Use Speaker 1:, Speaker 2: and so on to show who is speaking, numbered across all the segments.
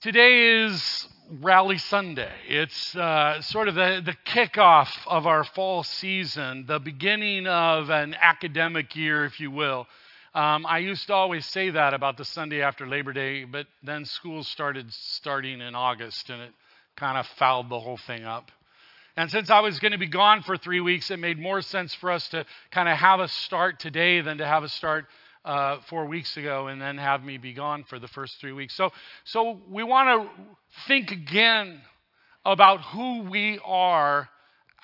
Speaker 1: Today is Rally Sunday. It's uh, sort of the, the kickoff of our fall season, the beginning of an academic year, if you will. Um, I used to always say that about the Sunday after Labor Day, but then school started starting in August and it kind of fouled the whole thing up. And since I was going to be gone for three weeks, it made more sense for us to kind of have a start today than to have a start uh, four weeks ago and then have me be gone for the first three weeks. So, so we want to think again about who we are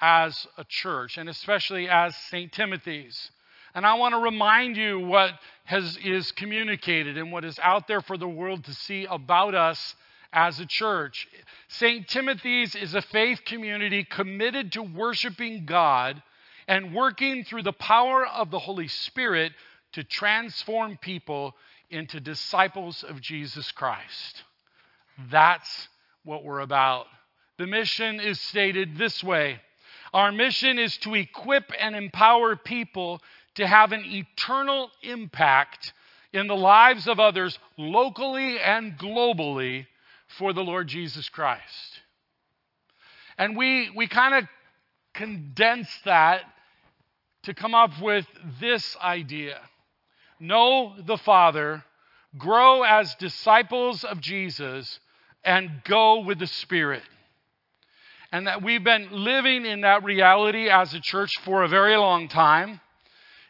Speaker 1: as a church, and especially as St. Timothy's. And I want to remind you what has, is communicated and what is out there for the world to see about us as a church. St. Timothy's is a faith community committed to worshiping God and working through the power of the Holy Spirit to transform people into disciples of Jesus Christ. That's what we're about. The mission is stated this way Our mission is to equip and empower people to have an eternal impact in the lives of others locally and globally for the Lord Jesus Christ. And we, we kind of condense that to come up with this idea know the Father, grow as disciples of Jesus, and go with the Spirit. And that we've been living in that reality as a church for a very long time.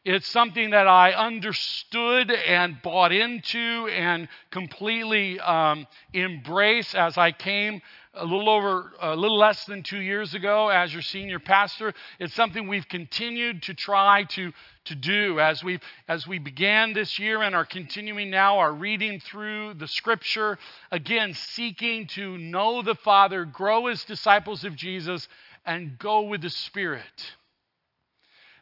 Speaker 1: It's something that I understood and bought into and completely um, embraced as I came a little over, a little less than two years ago as your senior pastor. It's something we've continued to try to, to do as we as we began this year and are continuing now our reading through the scripture again seeking to know the father grow as disciples of jesus and go with the spirit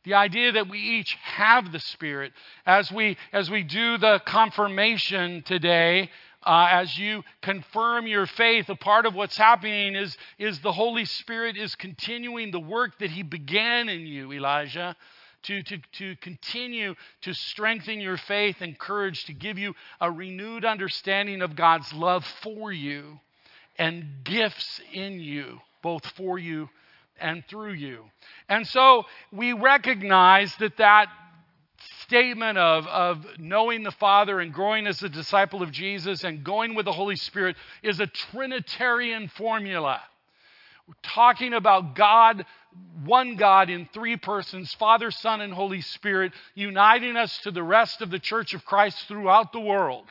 Speaker 1: the idea that we each have the spirit as we as we do the confirmation today uh, as you confirm your faith a part of what's happening is is the holy spirit is continuing the work that he began in you elijah to, to, to continue to strengthen your faith and courage, to give you a renewed understanding of God's love for you and gifts in you, both for you and through you. And so we recognize that that statement of, of knowing the Father and growing as a disciple of Jesus and going with the Holy Spirit is a Trinitarian formula. We're talking about God, one God in three persons, Father, Son, and Holy Spirit, uniting us to the rest of the church of Christ throughout the world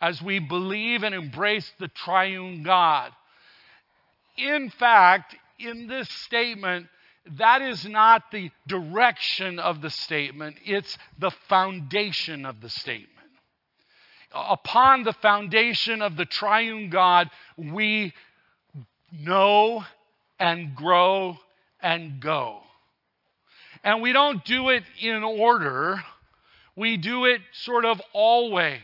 Speaker 1: as we believe and embrace the triune God. In fact, in this statement, that is not the direction of the statement, it's the foundation of the statement. Upon the foundation of the triune God, we know and grow and go. And we don't do it in order, we do it sort of always.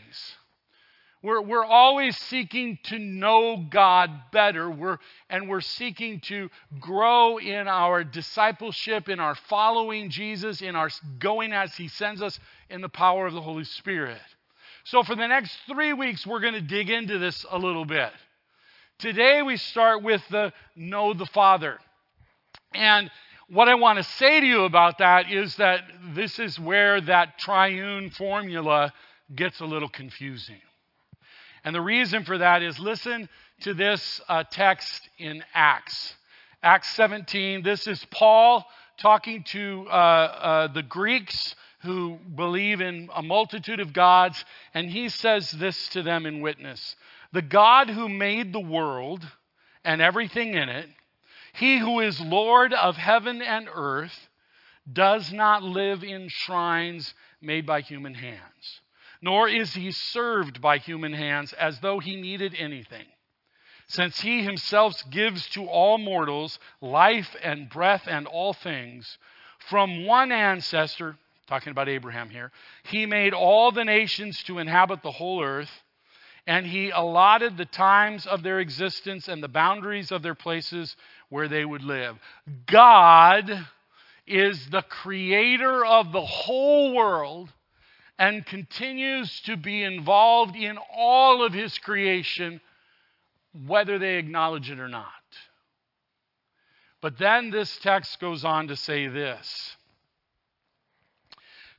Speaker 1: We're, we're always seeking to know God better, we're, and we're seeking to grow in our discipleship, in our following Jesus, in our going as He sends us in the power of the Holy Spirit. So, for the next three weeks, we're going to dig into this a little bit. Today we start with the know the Father. And what I want to say to you about that is that this is where that triune formula gets a little confusing. And the reason for that is listen to this uh, text in Acts. Acts 17. This is Paul talking to uh, uh, the Greeks who believe in a multitude of gods, and he says this to them in witness the God who made the world and everything in it, he who is Lord of heaven and earth, does not live in shrines made by human hands, nor is he served by human hands as though he needed anything. Since he himself gives to all mortals life and breath and all things, from one ancestor, talking about Abraham here, he made all the nations to inhabit the whole earth and he allotted the times of their existence and the boundaries of their places where they would live. God is the creator of the whole world and continues to be involved in all of his creation whether they acknowledge it or not. But then this text goes on to say this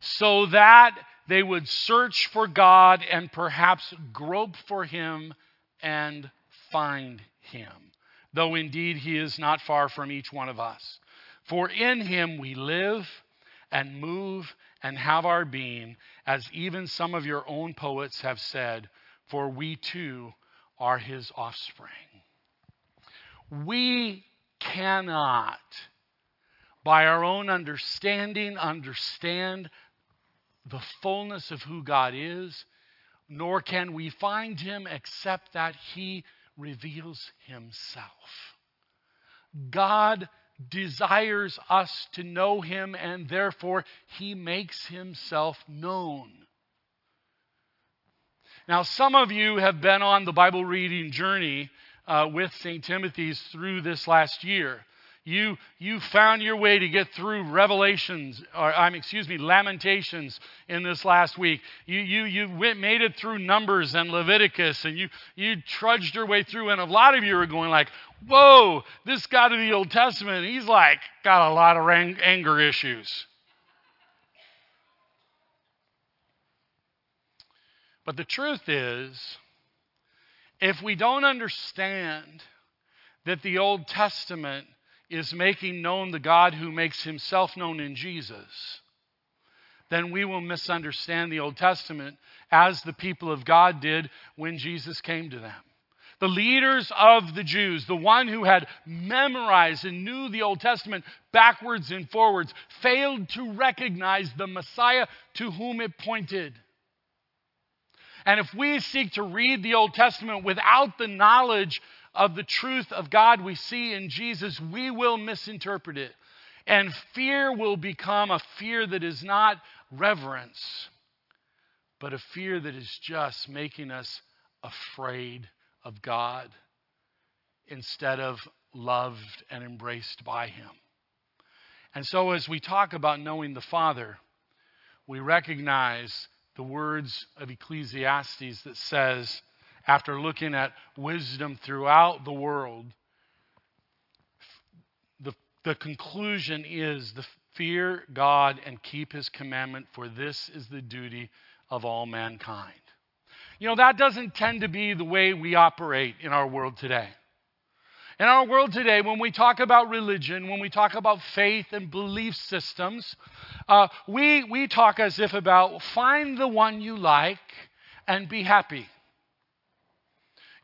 Speaker 1: so that they would search for God and perhaps grope for him and find him, though indeed he is not far from each one of us. For in him we live and move and have our being, as even some of your own poets have said, for we too are his offspring. We cannot, by our own understanding, understand the fullness of who God is, nor can we find him except that he reveals himself. God desires us to know him, and therefore he makes himself known. Now, some of you have been on the Bible reading journey uh, with St. Timothy's through this last year. You, you found your way to get through Revelations, or I'm excuse me, Lamentations in this last week. You, you, you went, made it through Numbers and Leviticus, and you, you trudged your way through. And a lot of you are going like, "Whoa, this guy to the Old Testament, he's like got a lot of anger issues." But the truth is, if we don't understand that the Old Testament is making known the God who makes himself known in Jesus, then we will misunderstand the Old Testament as the people of God did when Jesus came to them. The leaders of the Jews, the one who had memorized and knew the Old Testament backwards and forwards, failed to recognize the Messiah to whom it pointed. And if we seek to read the Old Testament without the knowledge of the truth of God we see in Jesus, we will misinterpret it. And fear will become a fear that is not reverence, but a fear that is just making us afraid of God instead of loved and embraced by Him. And so, as we talk about knowing the Father, we recognize the words of Ecclesiastes that says, after looking at wisdom throughout the world, the, the conclusion is the fear God and keep his commandment, for this is the duty of all mankind. You know, that doesn't tend to be the way we operate in our world today. In our world today, when we talk about religion, when we talk about faith and belief systems, uh, we, we talk as if about find the one you like and be happy.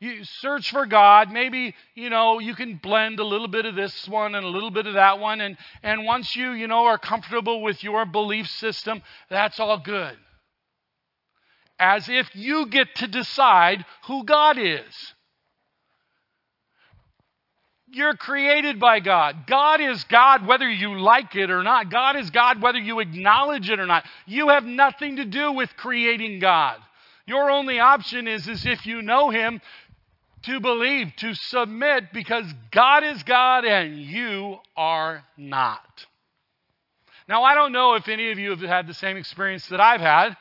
Speaker 1: You search for God. Maybe, you know, you can blend a little bit of this one and a little bit of that one. And, and once you, you know, are comfortable with your belief system, that's all good. As if you get to decide who God is. You're created by God. God is God whether you like it or not. God is God whether you acknowledge it or not. You have nothing to do with creating God. Your only option is, is if you know Him, to believe, to submit, because God is God and you are not. Now, I don't know if any of you have had the same experience that I've had,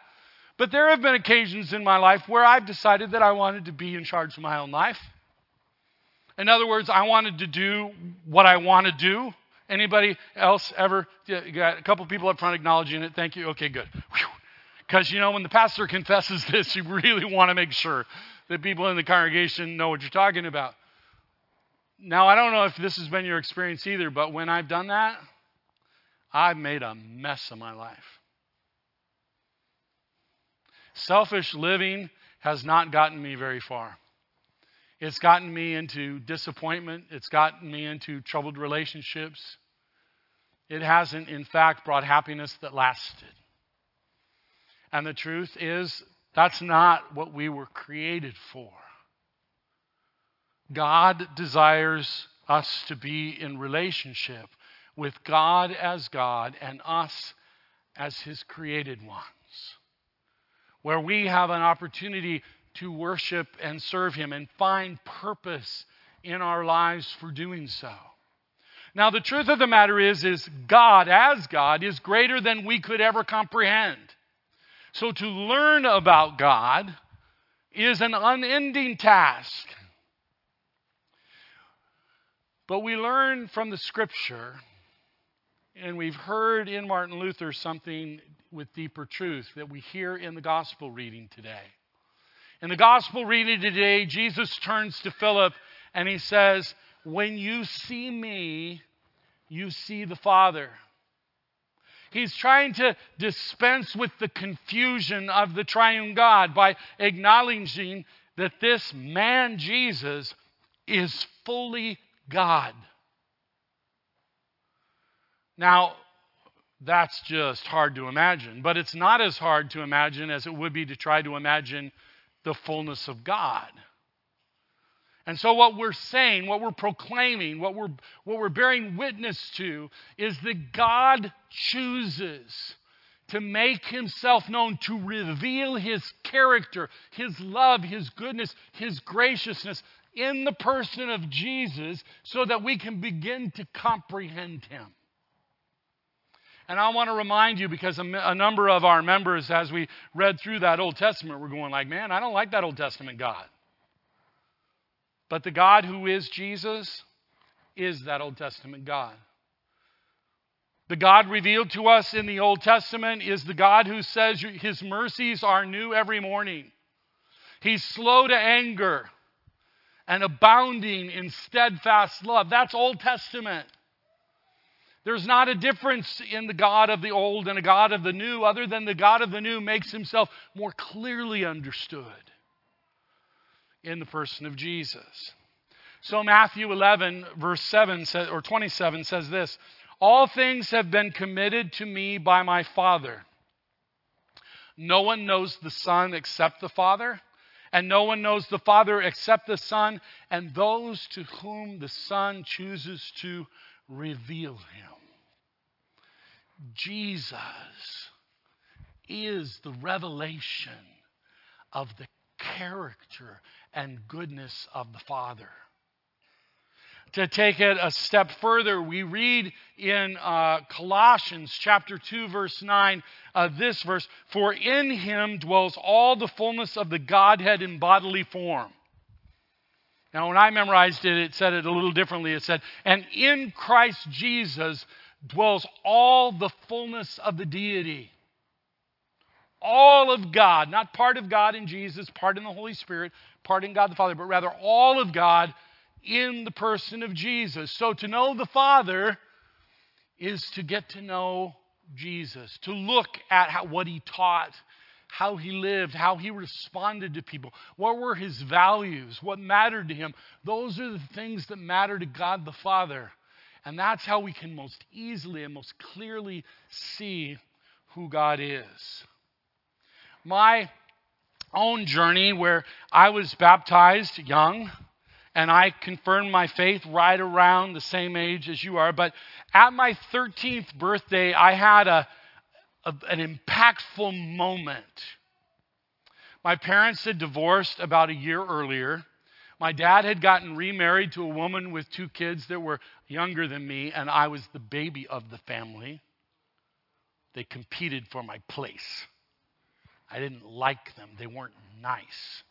Speaker 1: but there have been occasions in my life where I've decided that I wanted to be in charge of my own life. In other words, I wanted to do what I want to do. Anybody else ever? Yeah, got a couple people up front acknowledging it. Thank you. Okay, good. Because, you know, when the pastor confesses this, you really want to make sure that people in the congregation know what you're talking about. Now, I don't know if this has been your experience either, but when I've done that, I've made a mess of my life. Selfish living has not gotten me very far. It's gotten me into disappointment. It's gotten me into troubled relationships. It hasn't, in fact, brought happiness that lasted. And the truth is, that's not what we were created for. God desires us to be in relationship with God as God and us as His created ones, where we have an opportunity to worship and serve Him and find purpose in our lives for doing so. Now, the truth of the matter is, is God as God is greater than we could ever comprehend. So to learn about God is an unending task. But we learn from the scripture, and we've heard in Martin Luther something with deeper truth that we hear in the gospel reading today. In the gospel reading today, Jesus turns to Philip and he says, When you see me, you see the Father. He's trying to dispense with the confusion of the triune God by acknowledging that this man, Jesus, is fully God. Now, that's just hard to imagine, but it's not as hard to imagine as it would be to try to imagine the fullness of God. And so, what we're saying, what we're proclaiming, what we're, what we're bearing witness to is that God chooses to make himself known, to reveal his character, his love, his goodness, his graciousness in the person of Jesus so that we can begin to comprehend him. And I want to remind you because a, a, number of our members, as we read through that Old Testament, were going like, man, I don't like that Old Testament God. But the God who is Jesus is that Old Testament God. The God revealed to us in the Old Testament is the God who says his mercies are new every morning. He's slow to anger and abounding in steadfast love. That's Old Testament. There's not a difference in the God of the old and a God of the new, other than the God of the new makes himself more clearly understood in the person of Jesus. So Matthew 11 verse 7 says, or 27 says this, all things have been committed to me by my Father. No one knows the Son except the Father, and no one knows the Father except the Son, and those to whom the Son chooses to reveal him. Jesus is the revelation of the character and goodness of the Father. To take it a step further, we read in uh, Colossians chapter 2, verse 9, uh, this verse For in him dwells all the fullness of the Godhead in bodily form. Now, when I memorized it, it said it a little differently. It said, And in Christ Jesus dwells all the fullness of the deity all of God, not part of God in Jesus, part in the Holy Spirit, part in God the Father, but rather all of God in the person of Jesus. So to know the Father is to get to know Jesus, to look at how, what he taught, how he lived, how he responded to people, what were his values, what mattered to him. Those are the things that matter to God the Father. And that's how we can most easily and most clearly see who God is my own journey where I was baptized young and I confirmed my faith right around the same age as you are. But at my 13th birthday, I had a, a, an impactful moment. My parents had divorced about a year earlier. My dad had gotten remarried to a woman with two kids that were younger than me, and I was the baby of the family. They competed for my place. I didn't like them, they weren't nice.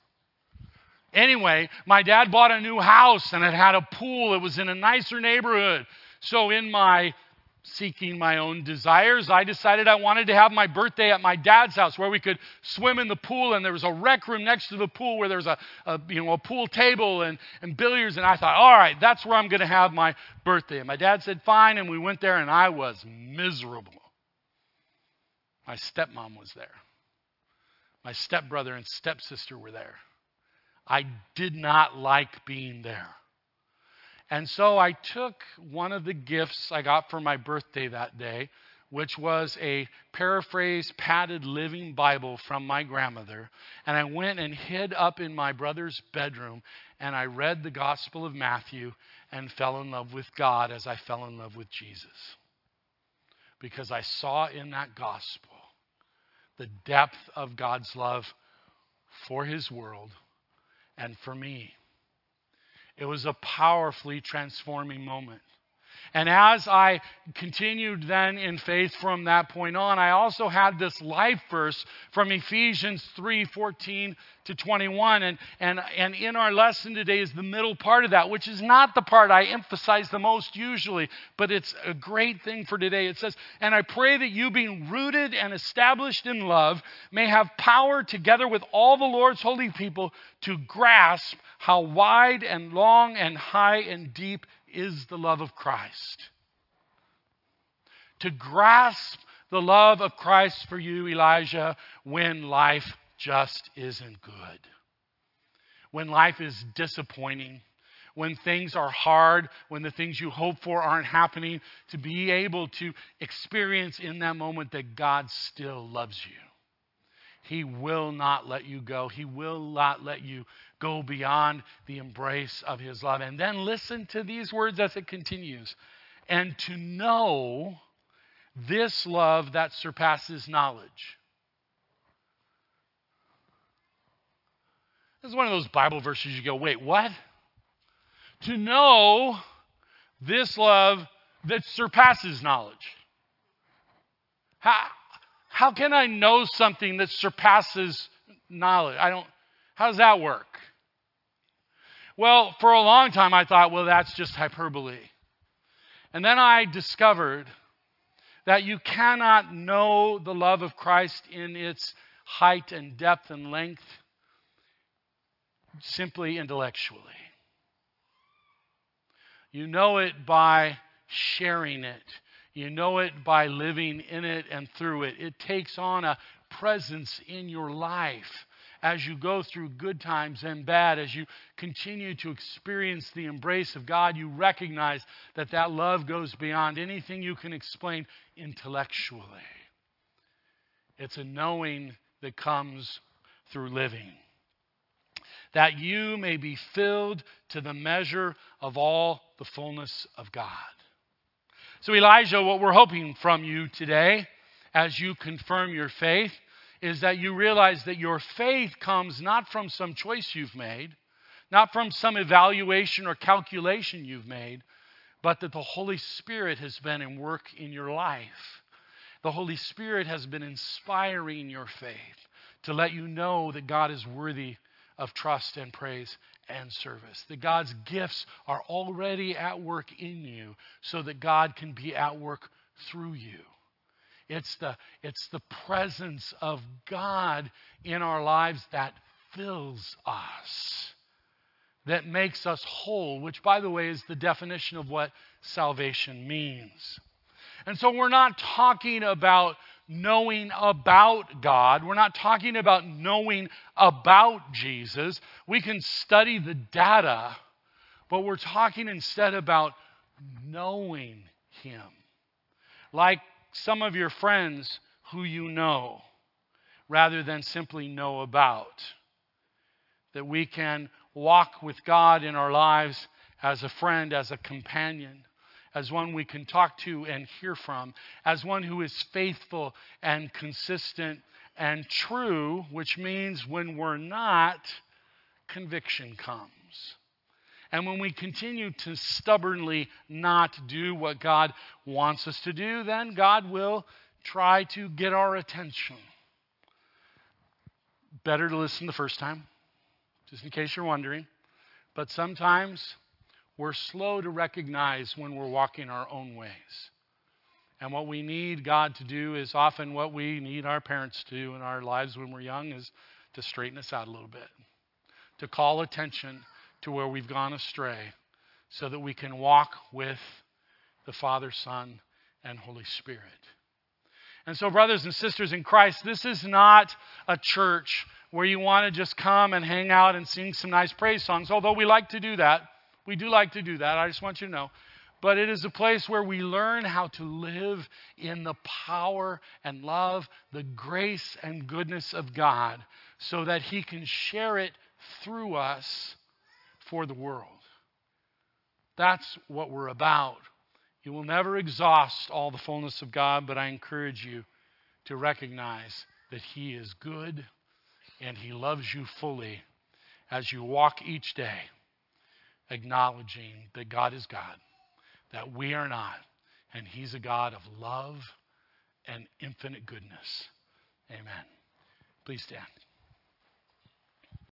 Speaker 1: Anyway, my dad bought a new house and it had a pool. It was in a nicer neighborhood. So, in my seeking my own desires, I decided I wanted to have my birthday at my dad's house where we could swim in the pool and there was a rec room next to the pool where there was a, a you know a pool table and, and billiards and I thought, all right, that's where I'm gonna have my birthday. And my dad said, fine, and we went there and I was miserable. My stepmom was there. My stepbrother and stepsister were there. I did not like being there. And so I took one of the gifts I got for my birthday that day, which was a paraphrase padded living Bible from my grandmother, and I went and hid up in my brother's bedroom and I read the Gospel of Matthew and fell in love with God as I fell in love with Jesus. Because I saw in that gospel the depth of God's love for his world and for me. It was a powerfully transforming moment. And as I continued then in faith from that point on, I also had this life verse from Ephesians 3 14 to 21. And, and, and in our lesson today is the middle part of that, which is not the part I emphasize the most usually, but it's a great thing for today. It says, And I pray that you, being rooted and established in love, may have power together with all the Lord's holy people to grasp how wide and long and high and deep is the love of Christ. To grasp the love of Christ for you, Elijah, when life just isn't good. When life is disappointing, when things are hard, when the things you hope for aren't happening, to be able to experience in that moment that God still loves you. He will not let you go. He will not let you go beyond the embrace of His love. And then listen to these words as it continues. And to know this love that surpasses knowledge. This is one of those Bible verses you go, wait, what? To know this love that surpasses knowledge. How, how can I know something that surpasses knowledge? I don't, how does that work? Well, for a long time I thought, well, that's just hyperbole. And then I discovered that you cannot know the love of Christ in its height and depth and length simply intellectually. You know it by sharing it. You know it by living in it and through it. It takes on a presence in your life as you go through good times and bad, as you continue to experience the embrace of God, you recognize that that love goes beyond anything you can explain intellectually. It's a knowing that comes through living. That you may be filled to the measure of all the fullness of God. So, Elijah, what we're hoping from you today as you confirm your faith is that you realize that your faith comes not from some choice you've made, not from some evaluation or calculation you've made, but that the Holy Spirit has been in work in your life. The Holy Spirit has been inspiring your faith to let you know that God is worthy of trust and praise and service. That God's gifts are already at work in you so that God can be at work through you. It's the, it's the presence of God in our lives that fills us, that makes us whole, which, by the way, is the definition of what salvation means. And so we're not talking about knowing about God. We're not talking about knowing about Jesus. We can study the data, but we're talking instead about knowing Him. Like some of your friends who you know, rather than simply know about. That we can walk with God in our lives as a friend, as a companion as one we can talk to and hear from, as one who is faithful and consistent and true, which means when we're not, conviction comes. And when we continue to stubbornly not do what God wants us to do, then God will try to get our attention. Better to listen the first time, just in case you're wondering. But sometimes we're slow to recognize when we're walking our own ways. And what we need God to do is often what we need our parents to do in our lives when we're young is to straighten us out a little bit, to call attention to where we've gone astray so that we can walk with the Father, Son, and Holy Spirit. And so, brothers and sisters in Christ, this is not a church where you want to just come and hang out and sing some nice praise songs, although we like to do that. We do like to do that. I just want you to know. But it is a place where we learn how to live in the power and love, the grace and goodness of God, so that He can share it through us for the world. That's what we're about. You will never exhaust all the fullness of God, but I encourage you to recognize that He is good and He loves you fully as you walk each day acknowledging that God is God, that we are not. And He's a God of love and infinite goodness. Amen. Please stand.